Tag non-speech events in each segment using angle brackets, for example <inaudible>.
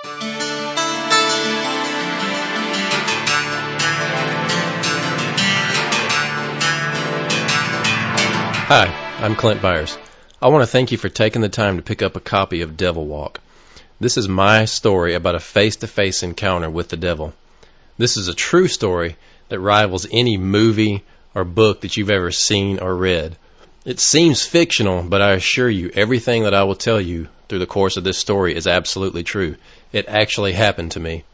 Hi, I'm Clint Byars. I want to thank you for taking the time to pick up a copy of Devil Walk. This is my story about a face to face encounter with the devil. This is a true story that rivals any movie or book that you've ever seen or read. It seems fictional, but I assure you, everything that I will tell you through the course of this story is absolutely true. It actually happened to me.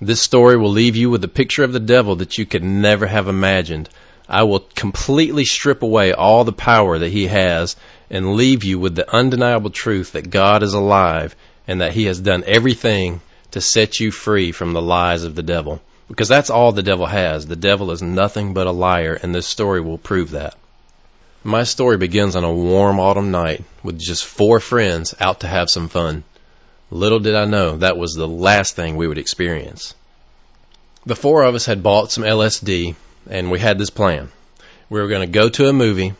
This story will leave you with a picture of the devil that you could never have imagined. I will completely strip away all the power that he has and leave you with the undeniable truth that God is alive and that he has done everything to set you free from the lies of the devil. Because that's all the devil has. The devil is nothing but a liar, and this story will prove that. My story begins on a warm autumn night with just four friends out to have some fun. Little did I know that was the last thing we would experience. The four of us had bought some LSD and we had this plan. We were going to go to a movie,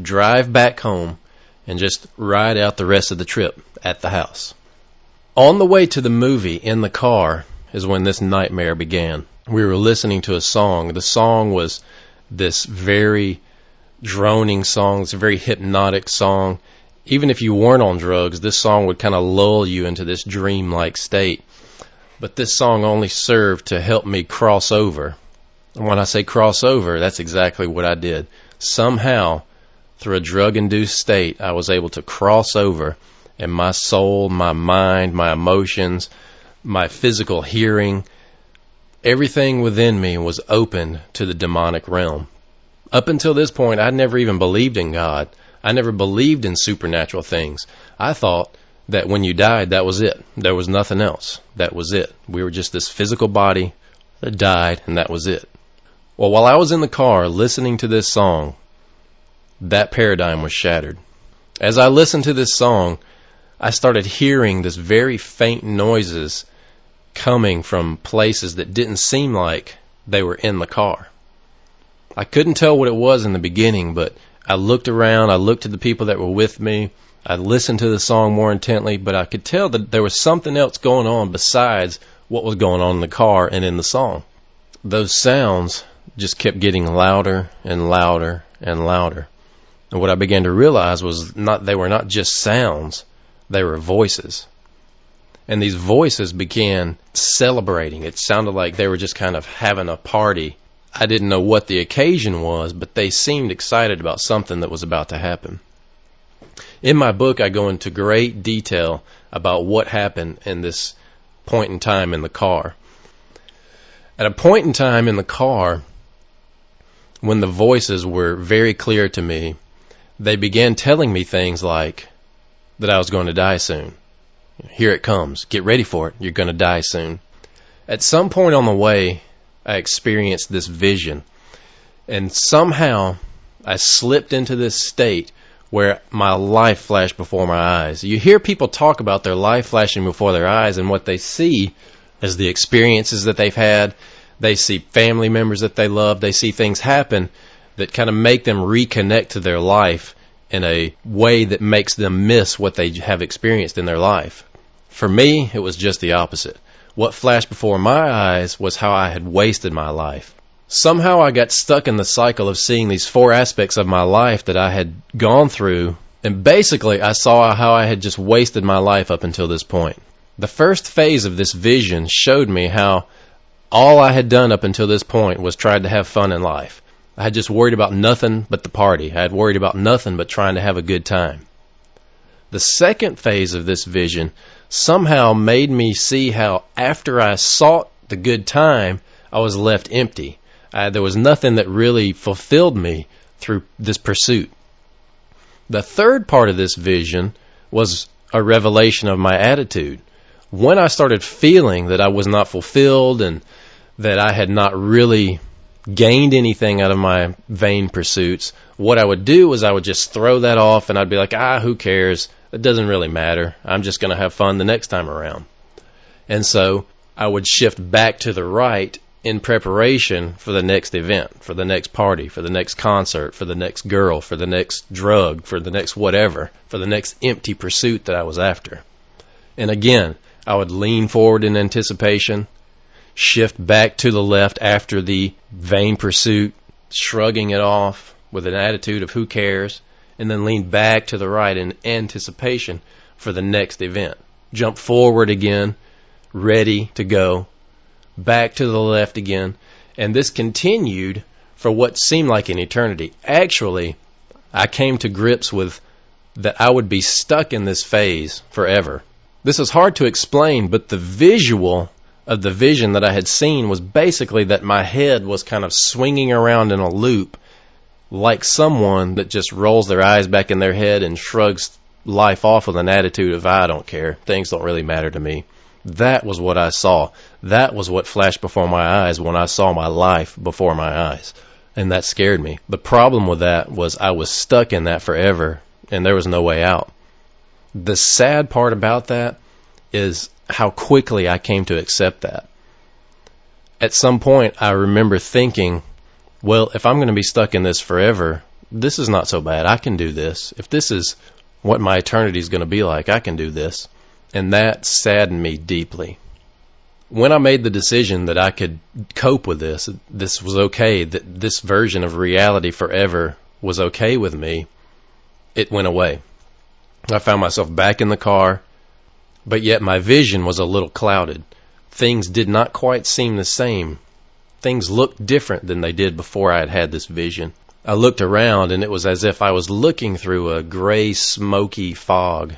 drive back home, and just ride out the rest of the trip at the house. On the way to the movie in the car is when this nightmare began. We were listening to a song. The song was this very droning song. It's a very hypnotic song. Even if you weren't on drugs, this song would kind of lull you into this dream-like state. But this song only served to help me cross over and when I say cross over, that's exactly what I did. Somehow, through a drug induced state, I was able to cross over, and my soul, my mind, my emotions, my physical hearing, everything within me was open to the demonic realm. Up until this point, I'd never even believed in God. I never believed in supernatural things. I thought that when you died, that was it. There was nothing else. That was it. We were just this physical body that died, and that was it. Well, while I was in the car listening to this song, that paradigm was shattered. As I listened to this song, I started hearing this very faint noises coming from places that didn't seem like they were in the car. I couldn't tell what it was in the beginning, but I looked around, I looked at the people that were with me, I listened to the song more intently, but I could tell that there was something else going on besides what was going on in the car and in the song. Those sounds just kept getting louder and louder and louder. And what I began to realize was not they were not just sounds, they were voices. And these voices began celebrating. It sounded like they were just kind of having a party. I didn't know what the occasion was, but they seemed excited about something that was about to happen. In my book, I go into great detail about what happened in this point in time in the car. At a point in time in the car, when the voices were very clear to me, they began telling me things like that I was going to die soon. Here it comes. Get ready for it. You're going to die soon. At some point on the way, I experienced this vision. And somehow I slipped into this state where my life flashed before my eyes. You hear people talk about their life flashing before their eyes and what they see as the experiences that they've had they see family members that they love. They see things happen that kind of make them reconnect to their life in a way that makes them miss what they have experienced in their life. For me, it was just the opposite. What flashed before my eyes was how I had wasted my life. Somehow I got stuck in the cycle of seeing these four aspects of my life that I had gone through, and basically I saw how I had just wasted my life up until this point. The first phase of this vision showed me how all I had done up until this point was tried to have fun in life. I had just worried about nothing but the party. I had worried about nothing but trying to have a good time. The second phase of this vision somehow made me see how after I sought the good time, I was left empty. I, there was nothing that really fulfilled me through this pursuit. The third part of this vision was a revelation of my attitude. When I started feeling that I was not fulfilled and that I had not really gained anything out of my vain pursuits, what I would do was I would just throw that off and I'd be like, ah, who cares? It doesn't really matter. I'm just going to have fun the next time around. And so I would shift back to the right in preparation for the next event, for the next party, for the next concert, for the next girl, for the next drug, for the next whatever, for the next empty pursuit that I was after. And again, I would lean forward in anticipation, shift back to the left after the vain pursuit, shrugging it off with an attitude of who cares, and then lean back to the right in anticipation for the next event. Jump forward again, ready to go, back to the left again, and this continued for what seemed like an eternity. Actually, I came to grips with that I would be stuck in this phase forever. This is hard to explain, but the visual of the vision that I had seen was basically that my head was kind of swinging around in a loop like someone that just rolls their eyes back in their head and shrugs life off with an attitude of I don't care. Things don't really matter to me. That was what I saw. That was what flashed before my eyes when I saw my life before my eyes. And that scared me. The problem with that was I was stuck in that forever and there was no way out. The sad part about that is how quickly I came to accept that. At some point, I remember thinking, well, if I'm going to be stuck in this forever, this is not so bad. I can do this. If this is what my eternity is going to be like, I can do this and that saddened me deeply. When I made the decision that I could cope with this, this was okay, that this version of reality forever was okay with me, it went away. I found myself back in the car, but yet my vision was a little clouded. Things did not quite seem the same. Things looked different than they did before I had had this vision. I looked around and it was as if I was looking through a gray, smoky fog.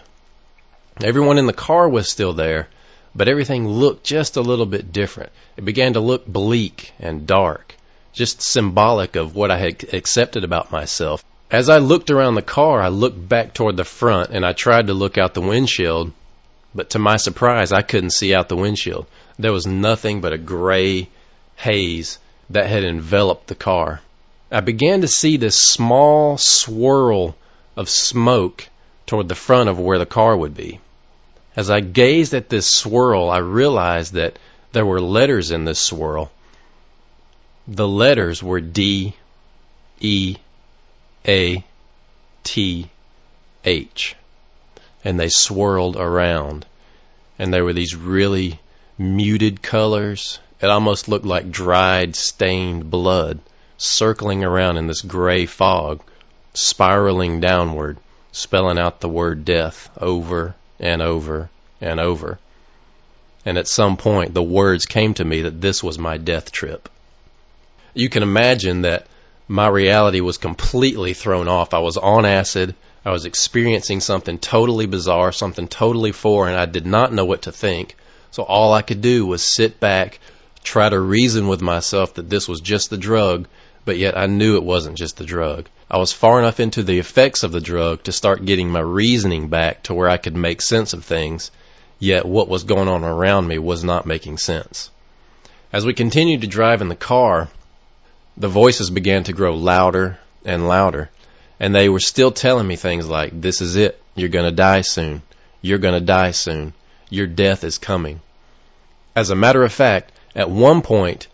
Everyone in the car was still there, but everything looked just a little bit different. It began to look bleak and dark, just symbolic of what I had accepted about myself. As I looked around the car, I looked back toward the front and I tried to look out the windshield, but to my surprise, I couldn't see out the windshield. There was nothing but a gray haze that had enveloped the car. I began to see this small swirl of smoke toward the front of where the car would be. As I gazed at this swirl, I realized that there were letters in this swirl. The letters were D, E, A, T, H. And they swirled around. And there were these really muted colors. It almost looked like dried, stained blood circling around in this gray fog, spiraling downward, spelling out the word death over and over and over. And at some point, the words came to me that this was my death trip. You can imagine that my reality was completely thrown off. I was on acid. I was experiencing something totally bizarre, something totally foreign. I did not know what to think. So all I could do was sit back, try to reason with myself that this was just the drug, but yet I knew it wasn't just the drug. I was far enough into the effects of the drug to start getting my reasoning back to where I could make sense of things, yet what was going on around me was not making sense. As we continued to drive in the car, the voices began to grow louder and louder, and they were still telling me things like, This is it. You're going to die soon. You're going to die soon. Your death is coming. As a matter of fact, at one point,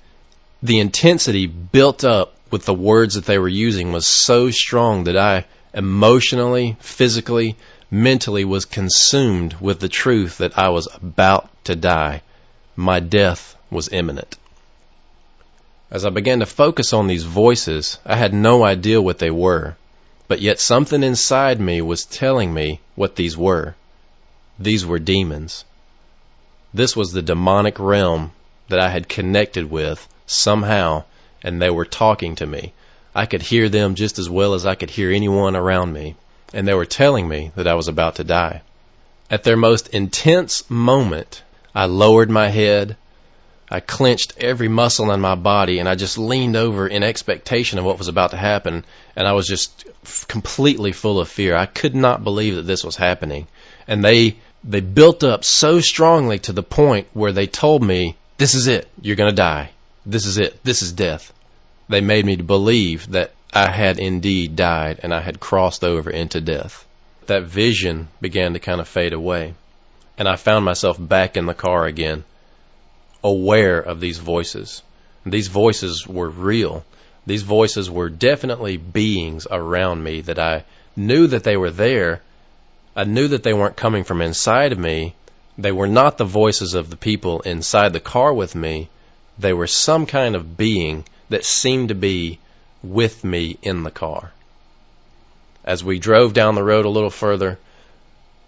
the intensity built up with the words that they were using was so strong that I emotionally, physically, mentally was consumed with the truth that I was about to die. My death was imminent. As I began to focus on these voices, I had no idea what they were, but yet something inside me was telling me what these were. These were demons. This was the demonic realm that I had connected with somehow and they were talking to me. I could hear them just as well as I could hear anyone around me, and they were telling me that I was about to die. At their most intense moment, I lowered my head, I clenched every muscle in my body, and I just leaned over in expectation of what was about to happen, and I was just completely full of fear. I could not believe that this was happening. And they they built up so strongly to the point where they told me, "This is it. You're going to die." This is it. This is death. They made me believe that I had indeed died and I had crossed over into death. That vision began to kind of fade away. And I found myself back in the car again, aware of these voices. These voices were real. These voices were definitely beings around me that I knew that they were there. I knew that they weren't coming from inside of me, They were not the voices of the people inside the car with me. They were some kind of being that seemed to be with me in the car. As we drove down the road a little further,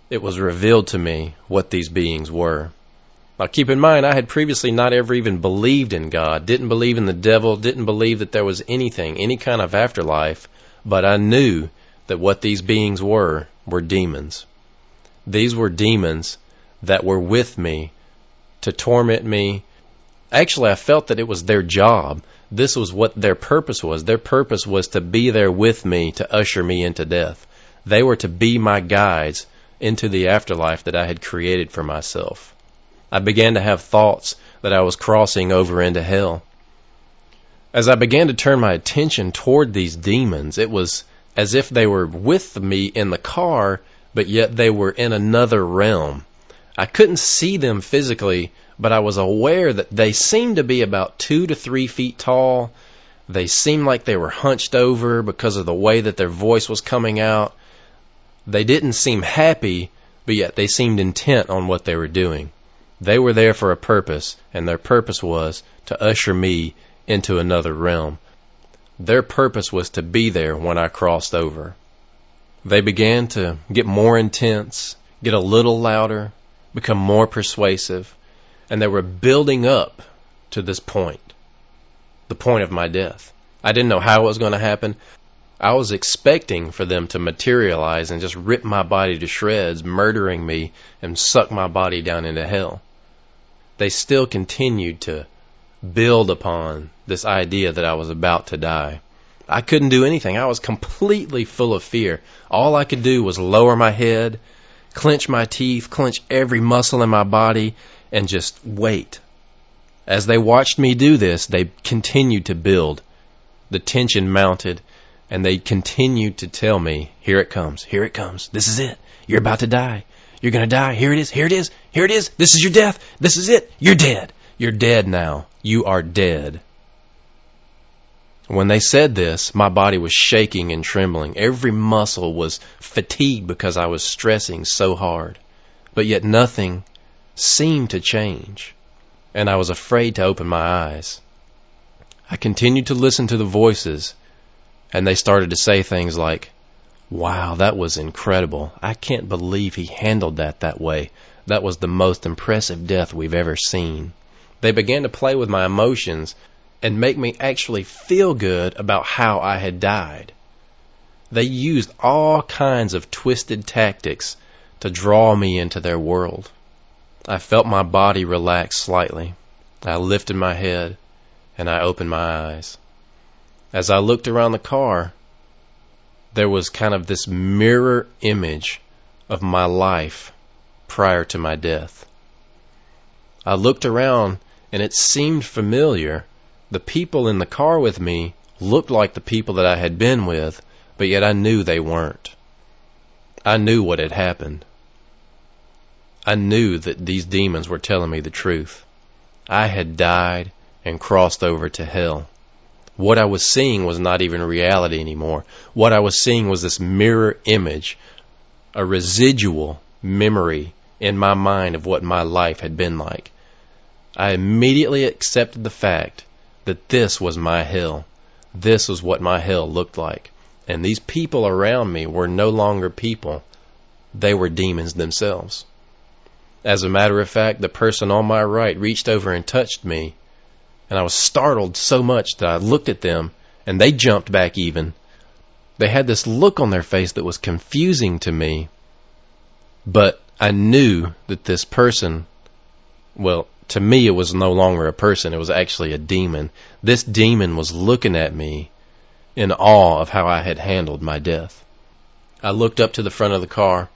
it was revealed to me what these beings were. Now keep in mind, I had previously not ever even believed in God, didn't believe in the devil, didn't believe that there was anything, any kind of afterlife, but I knew that what these beings were, were demons. These were demons that were with me to torment me. Actually, I felt that it was their job. This was what their purpose was. Their purpose was to be there with me to usher me into death. They were to be my guides into the afterlife that I had created for myself. I began to have thoughts that I was crossing over into hell. As I began to turn my attention toward these demons, it was as if they were with me in the car, but yet they were in another realm. I couldn't see them physically, but I was aware that they seemed to be about two to three feet tall. They seemed like they were hunched over because of the way that their voice was coming out. They didn't seem happy, but yet they seemed intent on what they were doing. They were there for a purpose, and their purpose was to usher me into another realm. Their purpose was to be there when I crossed over. They began to get more intense, get a little louder, become more persuasive, and they were building up to this point, the point of my death. I didn't know how it was going to happen. I was expecting for them to materialize and just rip my body to shreds, murdering me and suck my body down into hell. They still continued to build upon this idea that I was about to die. I couldn't do anything. I was completely full of fear. All I could do was lower my head clench my teeth, clench every muscle in my body, and just wait. As they watched me do this, they continued to build. The tension mounted, and they continued to tell me, Here it comes, here it comes, this is it, you're about to die. You're gonna die, here it is, here it is, here it is, this is your death, this is it, you're dead. You're dead now. You are dead. When they said this, my body was shaking and trembling. Every muscle was fatigued because I was stressing so hard. But yet nothing seemed to change, and I was afraid to open my eyes. I continued to listen to the voices, and they started to say things like, Wow, that was incredible. I can't believe he handled that that way. That was the most impressive death we've ever seen. They began to play with my emotions and make me actually feel good about how I had died. They used all kinds of twisted tactics to draw me into their world. I felt my body relax slightly. I lifted my head and I opened my eyes. As I looked around the car, there was kind of this mirror image of my life prior to my death. I looked around and it seemed familiar the people in the car with me looked like the people that I had been with, but yet I knew they weren't. I knew what had happened. I knew that these demons were telling me the truth. I had died and crossed over to hell. What I was seeing was not even reality anymore. What I was seeing was this mirror image, a residual memory in my mind of what my life had been like. I immediately accepted the fact that this was my hell. This was what my hell looked like. And these people around me were no longer people. They were demons themselves. As a matter of fact, the person on my right reached over and touched me, and I was startled so much that I looked at them, and they jumped back even. They had this look on their face that was confusing to me, but I knew that this person, well, to me, it was no longer a person. It was actually a demon. This demon was looking at me in awe of how I had handled my death. I looked up to the front of the car.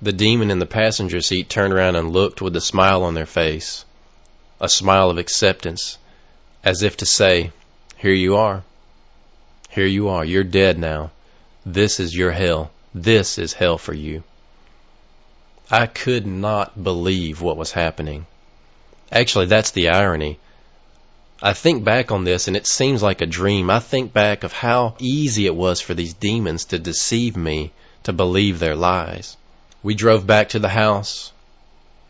The demon in the passenger seat turned around and looked with a smile on their face, a smile of acceptance, as if to say, Here you are. Here you are. You're dead now. This is your hell. This is hell for you. I could not believe what was happening. Actually, that's the irony. I think back on this and it seems like a dream. I think back of how easy it was for these demons to deceive me to believe their lies. We drove back to the house.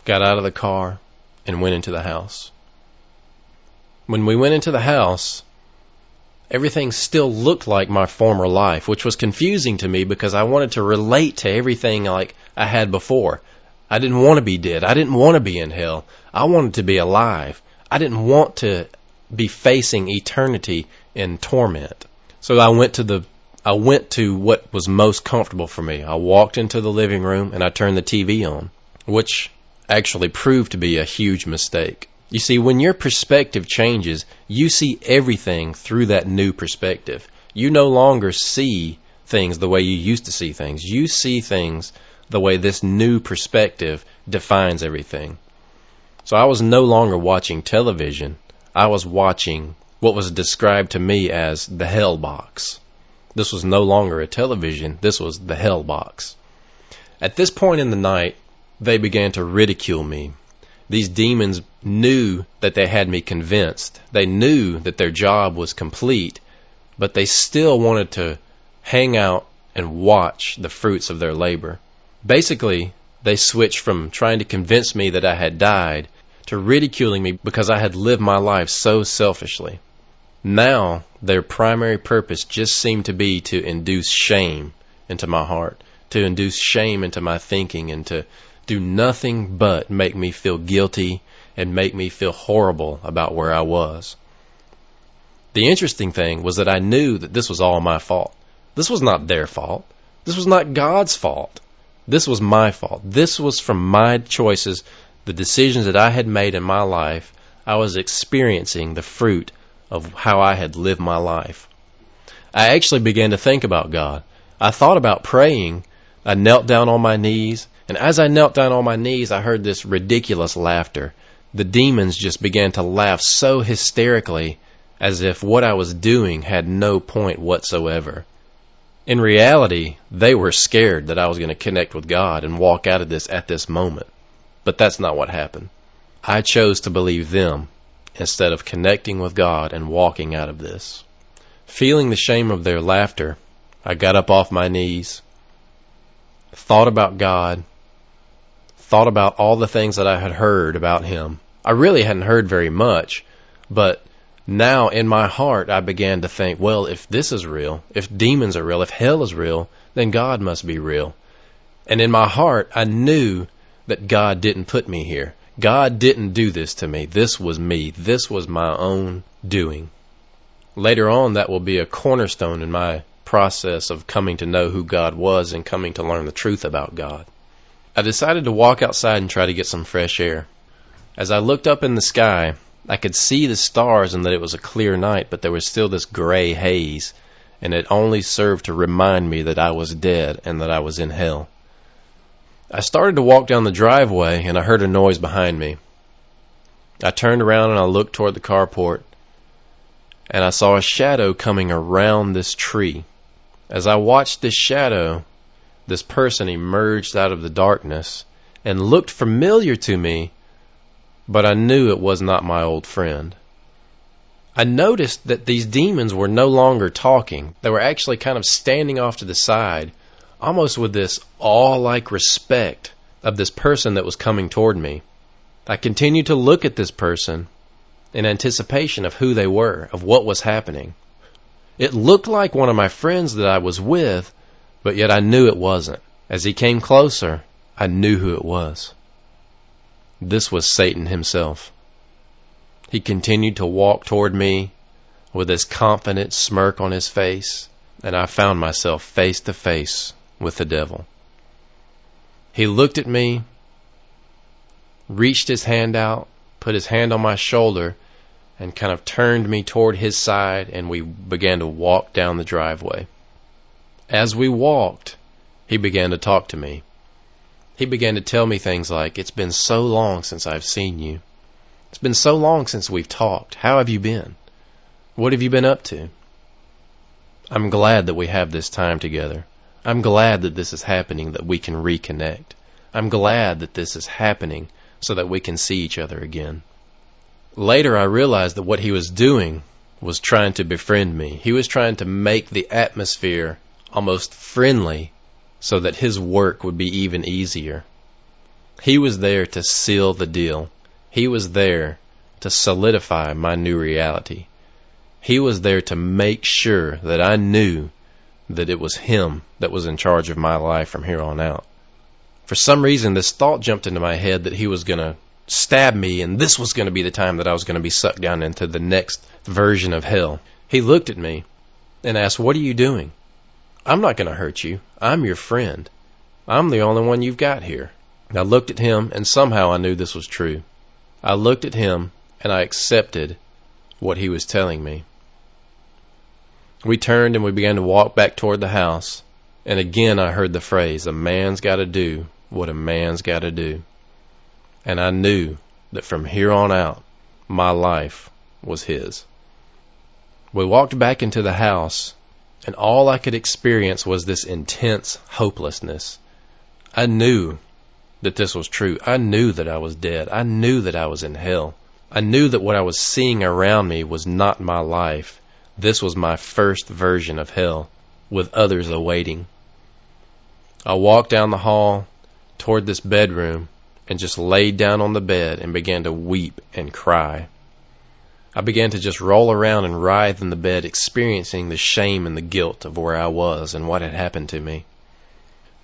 got out of the car, and went into the house. When we went into the house, everything still looked like my former life, which was confusing to me because I wanted to relate to everything like I had before. I didn't want to be dead. I didn't want to be in hell. I wanted to be alive. I didn't want to be facing eternity in torment. So I went to the I went to what was most comfortable for me. I walked into the living room and I turned the TV on, which actually proved to be a huge mistake. You see, when your perspective changes, you see everything through that new perspective. You no longer see things the way you used to see things. You see things the way this new perspective defines everything. So I was no longer watching television. I was watching what was described to me as the hell box. This was no longer a television. This was the hell box. At this point in the night, they began to ridicule me these demons knew that they had me convinced. They knew that their job was complete, but they still wanted to hang out and watch the fruits of their labor. Basically, they switched from trying to convince me that I had died to ridiculing me because I had lived my life so selfishly. Now, their primary purpose just seemed to be to induce shame into my heart, to induce shame into my thinking, and to do nothing but make me feel guilty and make me feel horrible about where I was. The interesting thing was that I knew that this was all my fault. This was not their fault. This was not God's fault. This was my fault. This was from my choices, the decisions that I had made in my life. I was experiencing the fruit of how I had lived my life. I actually began to think about God. I thought about praying. I knelt down on my knees and as I knelt down on my knees, I heard this ridiculous laughter. The demons just began to laugh so hysterically as if what I was doing had no point whatsoever. In reality, they were scared that I was going to connect with God and walk out of this at this moment. But that's not what happened. I chose to believe them instead of connecting with God and walking out of this. Feeling the shame of their laughter, I got up off my knees, thought about God, thought about all the things that I had heard about him. I really hadn't heard very much, but now in my heart I began to think, well, if this is real, if demons are real, if hell is real, then God must be real. And in my heart I knew that God didn't put me here. God didn't do this to me. This was me. This was my own doing. Later on, that will be a cornerstone in my process of coming to know who God was and coming to learn the truth about God. I decided to walk outside and try to get some fresh air. As I looked up in the sky, I could see the stars and that it was a clear night, but there was still this gray haze, and it only served to remind me that I was dead and that I was in hell. I started to walk down the driveway and I heard a noise behind me. I turned around and I looked toward the carport, and I saw a shadow coming around this tree. As I watched this shadow, this person emerged out of the darkness and looked familiar to me, but I knew it was not my old friend. I noticed that these demons were no longer talking. They were actually kind of standing off to the side, almost with this awe like respect of this person that was coming toward me. I continued to look at this person in anticipation of who they were, of what was happening. It looked like one of my friends that I was with, but yet I knew it wasn't. As he came closer, I knew who it was. This was Satan himself. He continued to walk toward me with his confident smirk on his face, and I found myself face to face with the devil. He looked at me, reached his hand out, put his hand on my shoulder, and kind of turned me toward his side, and we began to walk down the driveway. As we walked, he began to talk to me. He began to tell me things like, It's been so long since I've seen you. It's been so long since we've talked. How have you been? What have you been up to? I'm glad that we have this time together. I'm glad that this is happening, that we can reconnect. I'm glad that this is happening so that we can see each other again. Later, I realized that what he was doing was trying to befriend me. He was trying to make the atmosphere almost friendly so that his work would be even easier. He was there to seal the deal. He was there to solidify my new reality. He was there to make sure that I knew that it was Him that was in charge of my life from here on out. For some reason, this thought jumped into my head that He was going to stab me and this was going to be the time that I was going to be sucked down into the next version of hell. He looked at me and asked, What are you doing? I'm not going to hurt you. I'm your friend. I'm the only one you've got here. I looked at him and somehow I knew this was true. I looked at him and I accepted what he was telling me. We turned and we began to walk back toward the house. And again I heard the phrase, a man's got to do what a man's got to do. And I knew that from here on out, my life was his. We walked back into the house, and all I could experience was this intense hopelessness. I knew that this was true. I knew that I was dead. I knew that I was in hell. I knew that what I was seeing around me was not my life. This was my first version of hell, with others awaiting. I walked down the hall toward this bedroom and just laid down on the bed and began to weep and cry. I began to just roll around and writhe in the bed, experiencing the shame and the guilt of where I was and what had happened to me.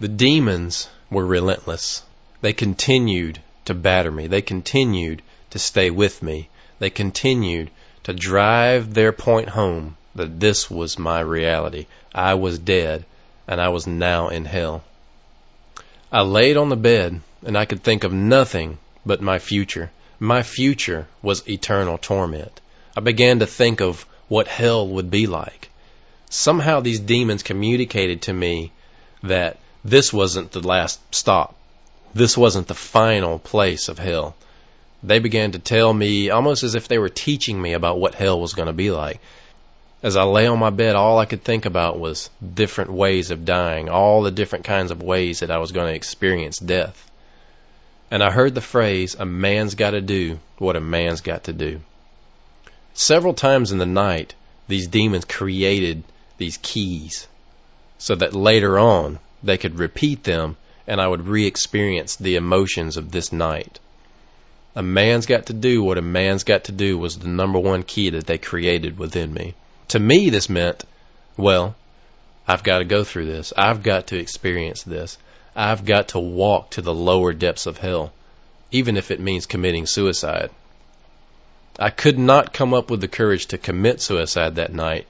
The demons were relentless. They continued to batter me. They continued to stay with me. They continued to drive their point home that this was my reality. I was dead, and I was now in hell. I laid on the bed, and I could think of nothing but my future. My future was eternal torment. I began to think of what hell would be like. Somehow these demons communicated to me that this wasn't the last stop. This wasn't the final place of hell they began to tell me almost as if they were teaching me about what hell was going to be like. As I lay on my bed, all I could think about was different ways of dying, all the different kinds of ways that I was going to experience death. And I heard the phrase, a man's got to do what a man's got to do. Several times in the night, these demons created these keys so that later on they could repeat them and I would re experience the emotions of this night. A man's got to do what a man's got to do was the number one key that they created within me. To me, this meant, well, I've got to go through this. I've got to experience this. I've got to walk to the lower depths of hell, even if it means committing suicide. I could not come up with the courage to commit suicide that night,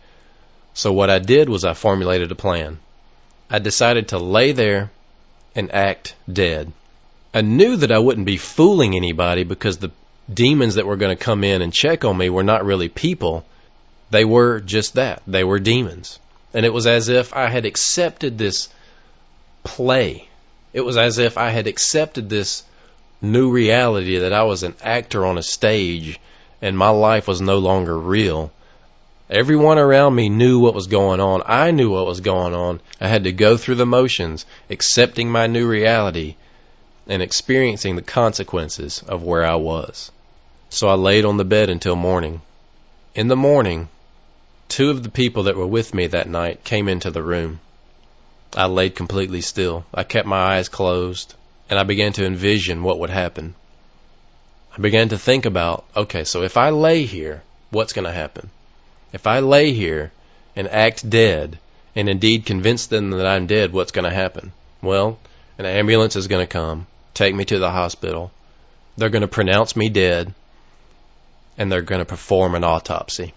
so what I did was I formulated a plan. I decided to lay there and act dead. I knew that I wouldn't be fooling anybody because the demons that were going to come in and check on me were not really people. They were just that. They were demons. And it was as if I had accepted this play. It was as if I had accepted this new reality that I was an actor on a stage and my life was no longer real. Everyone around me knew what was going on. I knew what was going on. I had to go through the motions, accepting my new reality and experiencing the consequences of where I was. So I laid on the bed until morning. In the morning, two of the people that were with me that night came into the room. I laid completely still. I kept my eyes closed, and I began to envision what would happen. I began to think about, okay, so if I lay here, what's going to happen? If I lay here and act dead, and indeed convince them that I'm dead, what's going to happen? Well, an ambulance is going to come take me to the hospital. They're going to pronounce me dead, and they're going to perform an autopsy.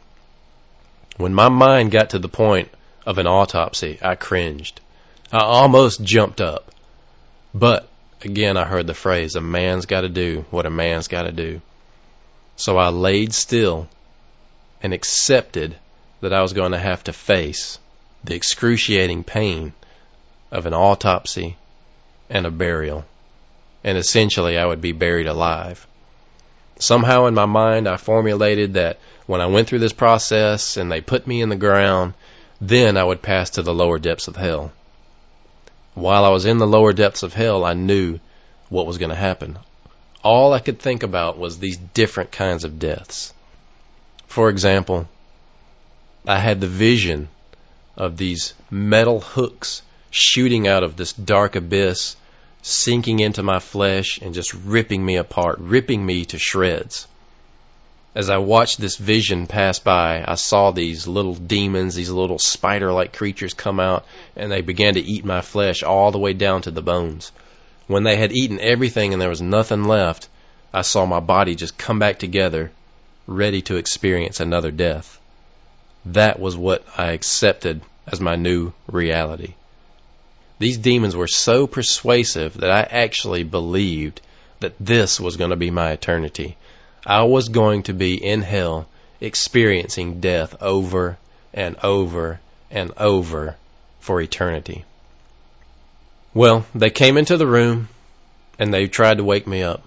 When my mind got to the point of an autopsy, I cringed. I almost jumped up. But again, I heard the phrase, a man's got to do what a man's got to do. So I laid still and accepted that I was going to have to face the excruciating pain of an autopsy and a burial and essentially I would be buried alive. Somehow in my mind, I formulated that when I went through this process and they put me in the ground, then I would pass to the lower depths of hell. While I was in the lower depths of hell, I knew what was going to happen. All I could think about was these different kinds of deaths. For example, I had the vision of these metal hooks shooting out of this dark abyss sinking into my flesh and just ripping me apart, ripping me to shreds. As I watched this vision pass by, I saw these little demons, these little spider like creatures come out, and they began to eat my flesh all the way down to the bones. When they had eaten everything and there was nothing left, I saw my body just come back together, ready to experience another death. That was what I accepted as my new reality. These demons were so persuasive that I actually believed that this was going to be my eternity. I was going to be in hell experiencing death over and over and over for eternity. Well, they came into the room and they tried to wake me up.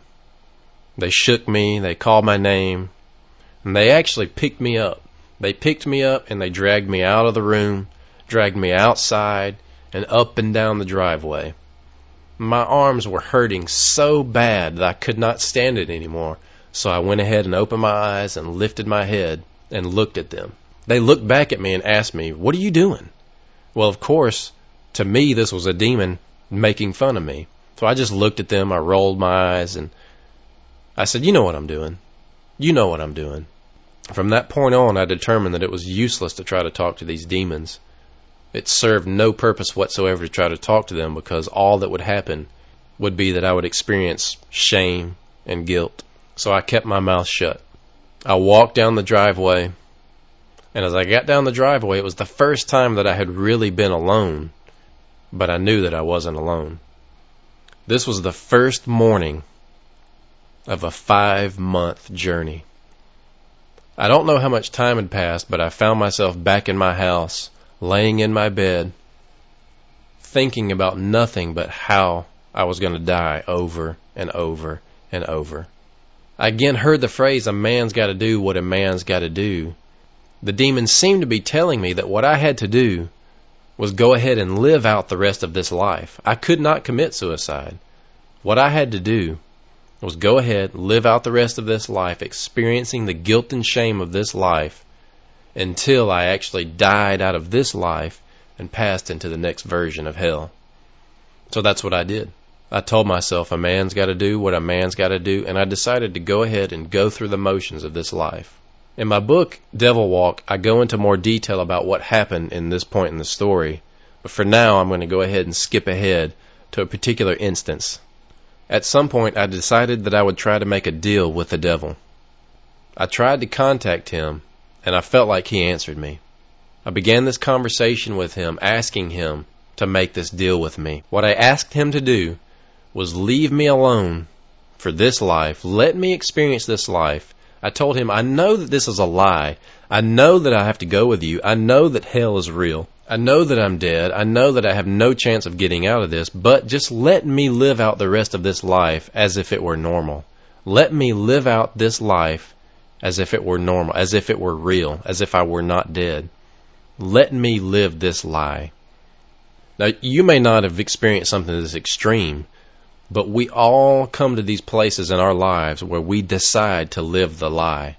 They shook me, they called my name, and they actually picked me up. They picked me up and they dragged me out of the room, dragged me outside, and up and down the driveway. My arms were hurting so bad that I could not stand it anymore, so I went ahead and opened my eyes and lifted my head and looked at them. They looked back at me and asked me, What are you doing? Well, of course, to me, this was a demon making fun of me. So I just looked at them, I rolled my eyes, and I said, You know what I'm doing. You know what I'm doing. From that point on, I determined that it was useless to try to talk to these demons. It served no purpose whatsoever to try to talk to them because all that would happen would be that I would experience shame and guilt. So I kept my mouth shut. I walked down the driveway, and as I got down the driveway, it was the first time that I had really been alone, but I knew that I wasn't alone. This was the first morning of a five month journey. I don't know how much time had passed, but I found myself back in my house laying in my bed, thinking about nothing but how I was going to die over and over and over. I again heard the phrase, a man's got to do what a man's got to do. The demons seemed to be telling me that what I had to do was go ahead and live out the rest of this life. I could not commit suicide. What I had to do was go ahead, live out the rest of this life, experiencing the guilt and shame of this life, until I actually died out of this life and passed into the next version of hell. So that's what I did. I told myself a man's got to do what a man's got to do, and I decided to go ahead and go through the motions of this life. In my book, Devil Walk, I go into more detail about what happened in this point in the story, but for now I'm going to go ahead and skip ahead to a particular instance. At some point, I decided that I would try to make a deal with the devil. I tried to contact him, and I felt like he answered me. I began this conversation with him, asking him to make this deal with me. What I asked him to do was leave me alone for this life. Let me experience this life. I told him, I know that this is a lie. I know that I have to go with you. I know that hell is real. I know that I'm dead. I know that I have no chance of getting out of this, but just let me live out the rest of this life as if it were normal. Let me live out this life as if it were normal, as if it were real, as if I were not dead. Let me live this lie. Now, you may not have experienced something this extreme, but we all come to these places in our lives where we decide to live the lie.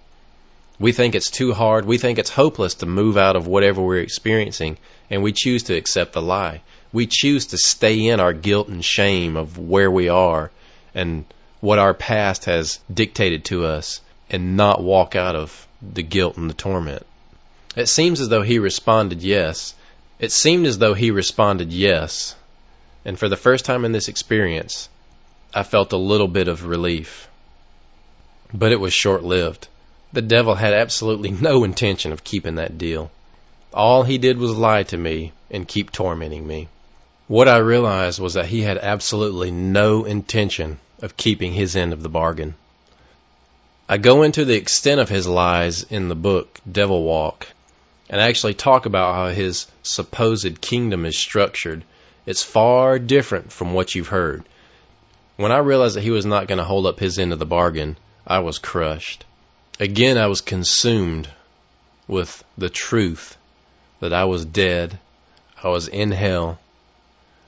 We think it's too hard. We think it's hopeless to move out of whatever we're experiencing, and we choose to accept the lie. We choose to stay in our guilt and shame of where we are and what our past has dictated to us and not walk out of the guilt and the torment. It seems as though he responded yes. It seemed as though he responded yes. And for the first time in this experience, I felt a little bit of relief. But it was short lived. The devil had absolutely no intention of keeping that deal. All he did was lie to me and keep tormenting me. What I realized was that he had absolutely no intention of keeping his end of the bargain. I go into the extent of his lies in the book Devil Walk and actually talk about how his supposed kingdom is structured. It's far different from what you've heard. When I realized that he was not going to hold up his end of the bargain, I was crushed. Again, I was consumed with the truth that I was dead, I was in hell.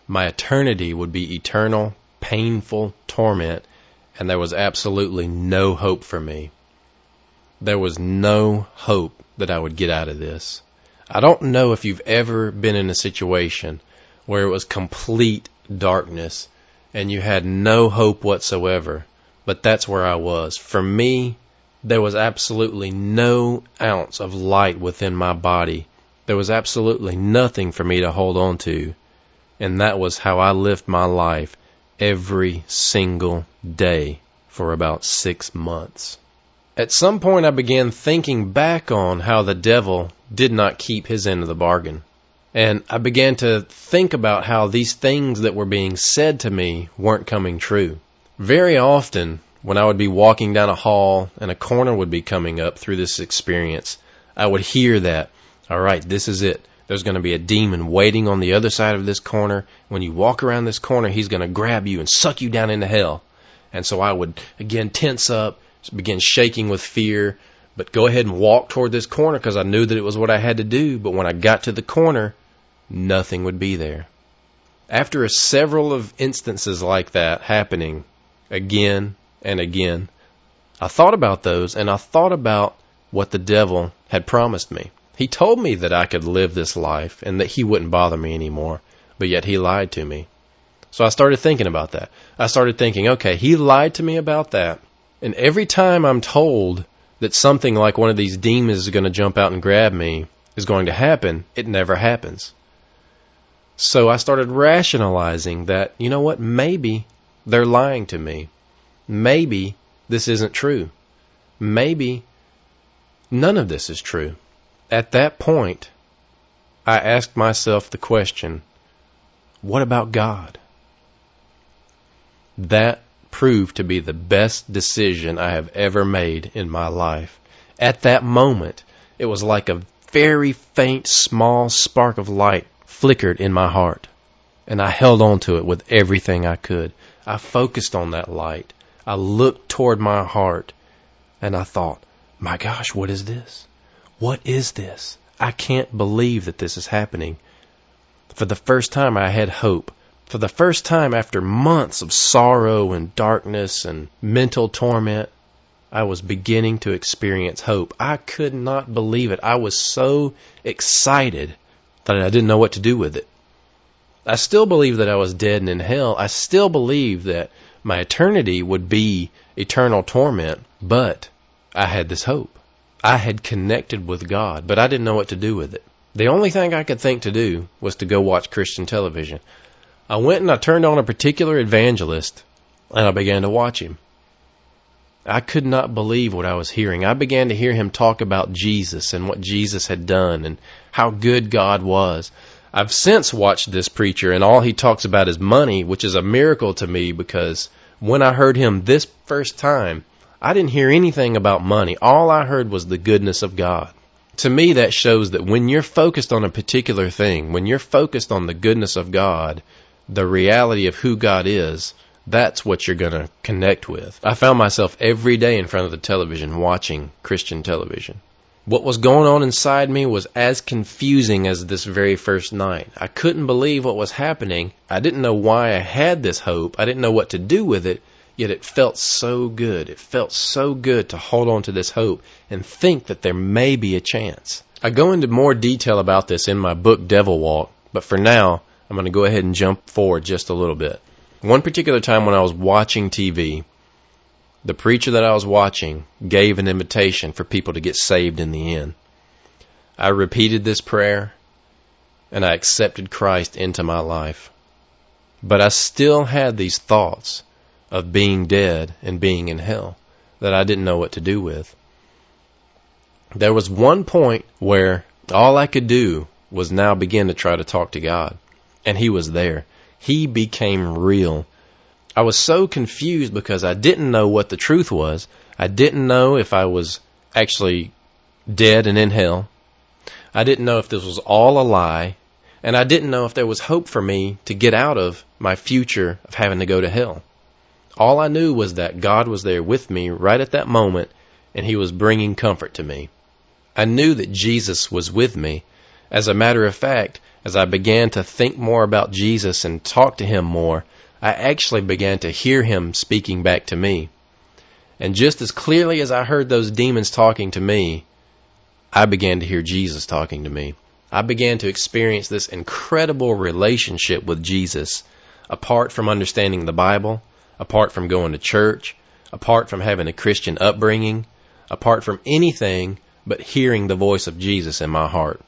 My eternity would be eternal, painful torment, and there was absolutely no hope for me. There was no hope that I would get out of this. I don't know if you've ever been in a situation where it was complete darkness and you had no hope whatsoever. But that's where I was. For me, there was absolutely no ounce of light within my body. There was absolutely nothing for me to hold on to. And that was how I lived my life every single day for about six months. At some point, I began thinking back on how the devil did not keep his end of the bargain. And I began to think about how these things that were being said to me weren't coming true. Very often, when I would be walking down a hall and a corner would be coming up through this experience, I would hear that, all right, this is it. There's going to be a demon waiting on the other side of this corner. When you walk around this corner, he's going to grab you and suck you down into hell. And so I would again tense up, begin shaking with fear, but go ahead and walk toward this corner because I knew that it was what I had to do. But when I got to the corner, nothing would be there. After several of instances like that happening again and again, I thought about those and I thought about what the devil had promised me. He told me that I could live this life and that he wouldn't bother me anymore, but yet he lied to me. So I started thinking about that. I started thinking, okay, he lied to me about that. And every time I'm told that something like one of these demons is going to jump out and grab me is going to happen, it never happens. So I started rationalizing that, you know what, maybe they're lying to me. Maybe this isn't true. Maybe none of this is true. At that point, I asked myself the question, what about God? That proved to be the best decision I have ever made in my life. At that moment, it was like a very faint, small spark of light flickered in my heart. And I held on to it with everything I could. I focused on that light. I looked toward my heart and I thought, my gosh, what is this? What is this? I can't believe that this is happening. For the first time, I had hope. For the first time after months of sorrow and darkness and mental torment, I was beginning to experience hope. I could not believe it. I was so excited that I didn't know what to do with it. I still believe that I was dead and in hell. I still believe that my eternity would be eternal torment, but I had this hope. I had connected with God, but I didn't know what to do with it. The only thing I could think to do was to go watch Christian television. I went and I turned on a particular evangelist and I began to watch him. I could not believe what I was hearing. I began to hear him talk about Jesus and what Jesus had done and how good God was. I've since watched this preacher and all he talks about is money, which is a miracle to me because when I heard him this first time, I didn't hear anything about money. All I heard was the goodness of God. To me, that shows that when you're focused on a particular thing, when you're focused on the goodness of God, the reality of who God is, that's what you're going to connect with. I found myself every day in front of the television watching Christian television. What was going on inside me was as confusing as this very first night. I couldn't believe what was happening. I didn't know why I had this hope. I didn't know what to do with it. Yet it felt so good. It felt so good to hold on to this hope and think that there may be a chance. I go into more detail about this in my book Devil Walk, but for now, I'm going to go ahead and jump forward just a little bit. One particular time when I was watching TV, the preacher that I was watching gave an invitation for people to get saved in the end. I repeated this prayer and I accepted Christ into my life. But I still had these thoughts of being dead and being in hell that I didn't know what to do with. There was one point where all I could do was now begin to try to talk to God and he was there. He became real. I was so confused because I didn't know what the truth was. I didn't know if I was actually dead and in hell. I didn't know if this was all a lie. And I didn't know if there was hope for me to get out of my future of having to go to hell. All I knew was that God was there with me right at that moment and he was bringing comfort to me. I knew that Jesus was with me. As a matter of fact, as I began to think more about Jesus and talk to him more, I actually began to hear him speaking back to me. And just as clearly as I heard those demons talking to me, I began to hear Jesus talking to me. I began to experience this incredible relationship with Jesus apart from understanding the Bible, apart from going to church, apart from having a Christian upbringing, apart from anything but hearing the voice of Jesus in my heart.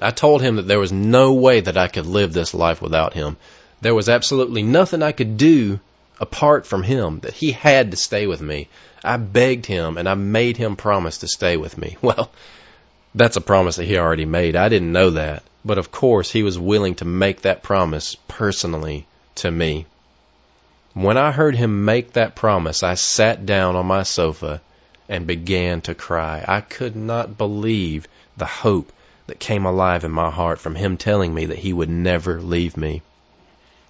I told him that there was no way that I could live this life without him. There was absolutely nothing I could do apart from him, that he had to stay with me. I begged him and I made him promise to stay with me. <laughs> Well, that's a promise that he already made. I didn't know that. But of course, he was willing to make that promise personally to me. When I heard him make that promise, I sat down on my sofa and began to cry. I could not believe the hope that came alive in my heart from him telling me that he would never leave me.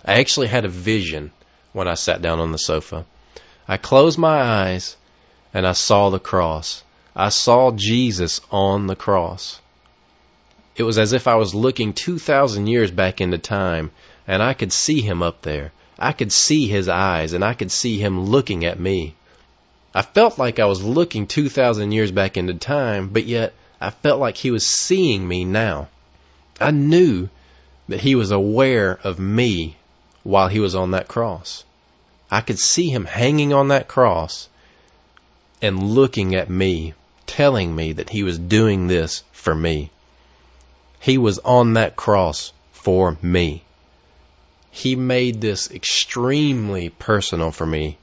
I actually had a vision when I sat down on the sofa. I closed my eyes and I saw the cross. I saw Jesus on the cross. It was as if I was looking 2,000 years back into time and I could see him up there. I could see his eyes and I could see him looking at me. I felt like I was looking 2,000 years back into time, but yet I felt like he was seeing me now. I knew that he was aware of me while he was on that cross. I could see him hanging on that cross and looking at me, telling me that he was doing this for me. He was on that cross for me. He made this extremely personal for me.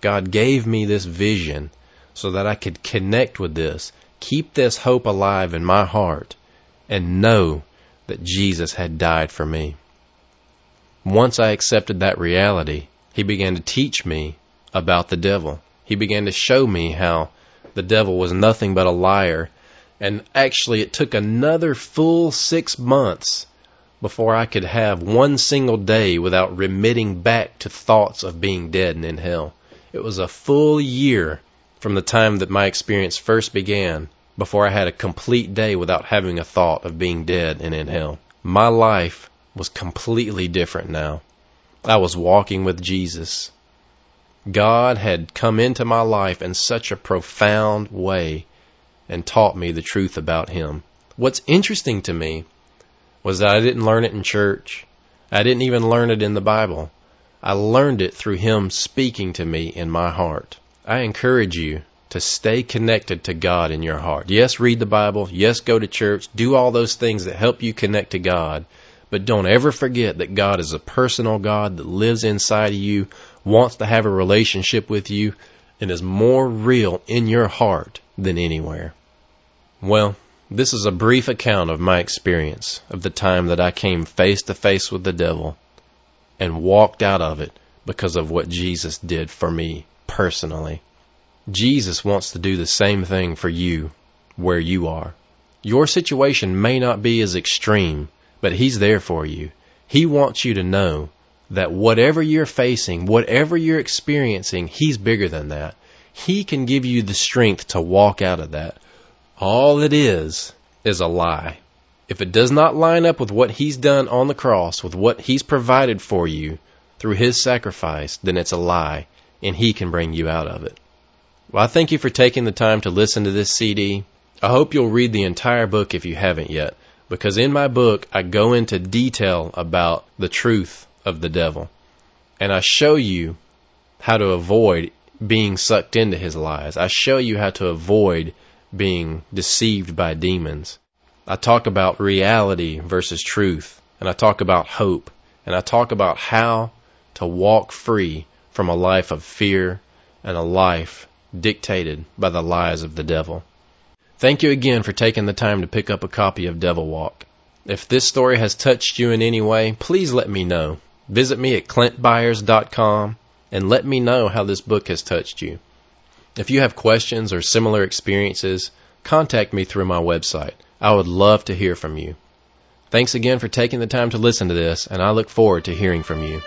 God gave me this vision so that I could connect with this keep this hope alive in my heart and know that Jesus had died for me. Once I accepted that reality, he began to teach me about the devil. He began to show me how the devil was nothing but a liar. And actually, it took another full six months before I could have one single day without remitting back to thoughts of being dead and in hell. It was a full year from the time that my experience first began before I had a complete day without having a thought of being dead and in hell. My life was completely different now. I was walking with Jesus. God had come into my life in such a profound way and taught me the truth about Him. What's interesting to me was that I didn't learn it in church. I didn't even learn it in the Bible. I learned it through Him speaking to me in my heart. I encourage you to stay connected to God in your heart. Yes, read the Bible. Yes, go to church. Do all those things that help you connect to God. But don't ever forget that God is a personal God that lives inside of you, wants to have a relationship with you, and is more real in your heart than anywhere. Well, this is a brief account of my experience of the time that I came face to face with the devil and walked out of it because of what Jesus did for me personally. Jesus wants to do the same thing for you where you are. Your situation may not be as extreme, but He's there for you. He wants you to know that whatever you're facing, whatever you're experiencing, He's bigger than that. He can give you the strength to walk out of that. All it is, is a lie. If it does not line up with what He's done on the cross, with what He's provided for you through His sacrifice, then it's a lie, and He can bring you out of it. Well, I thank you for taking the time to listen to this CD. I hope you'll read the entire book if you haven't yet, because in my book I go into detail about the truth of the devil. And I show you how to avoid being sucked into his lies. I show you how to avoid being deceived by demons. I talk about reality versus truth, and I talk about hope, and I talk about how to walk free from a life of fear and a life dictated by the lies of the devil. Thank you again for taking the time to pick up a copy of Devil Walk. If this story has touched you in any way, please let me know. Visit me at clintbyars.com and let me know how this book has touched you. If you have questions or similar experiences, contact me through my website. I would love to hear from you. Thanks again for taking the time to listen to this, and I look forward to hearing from you.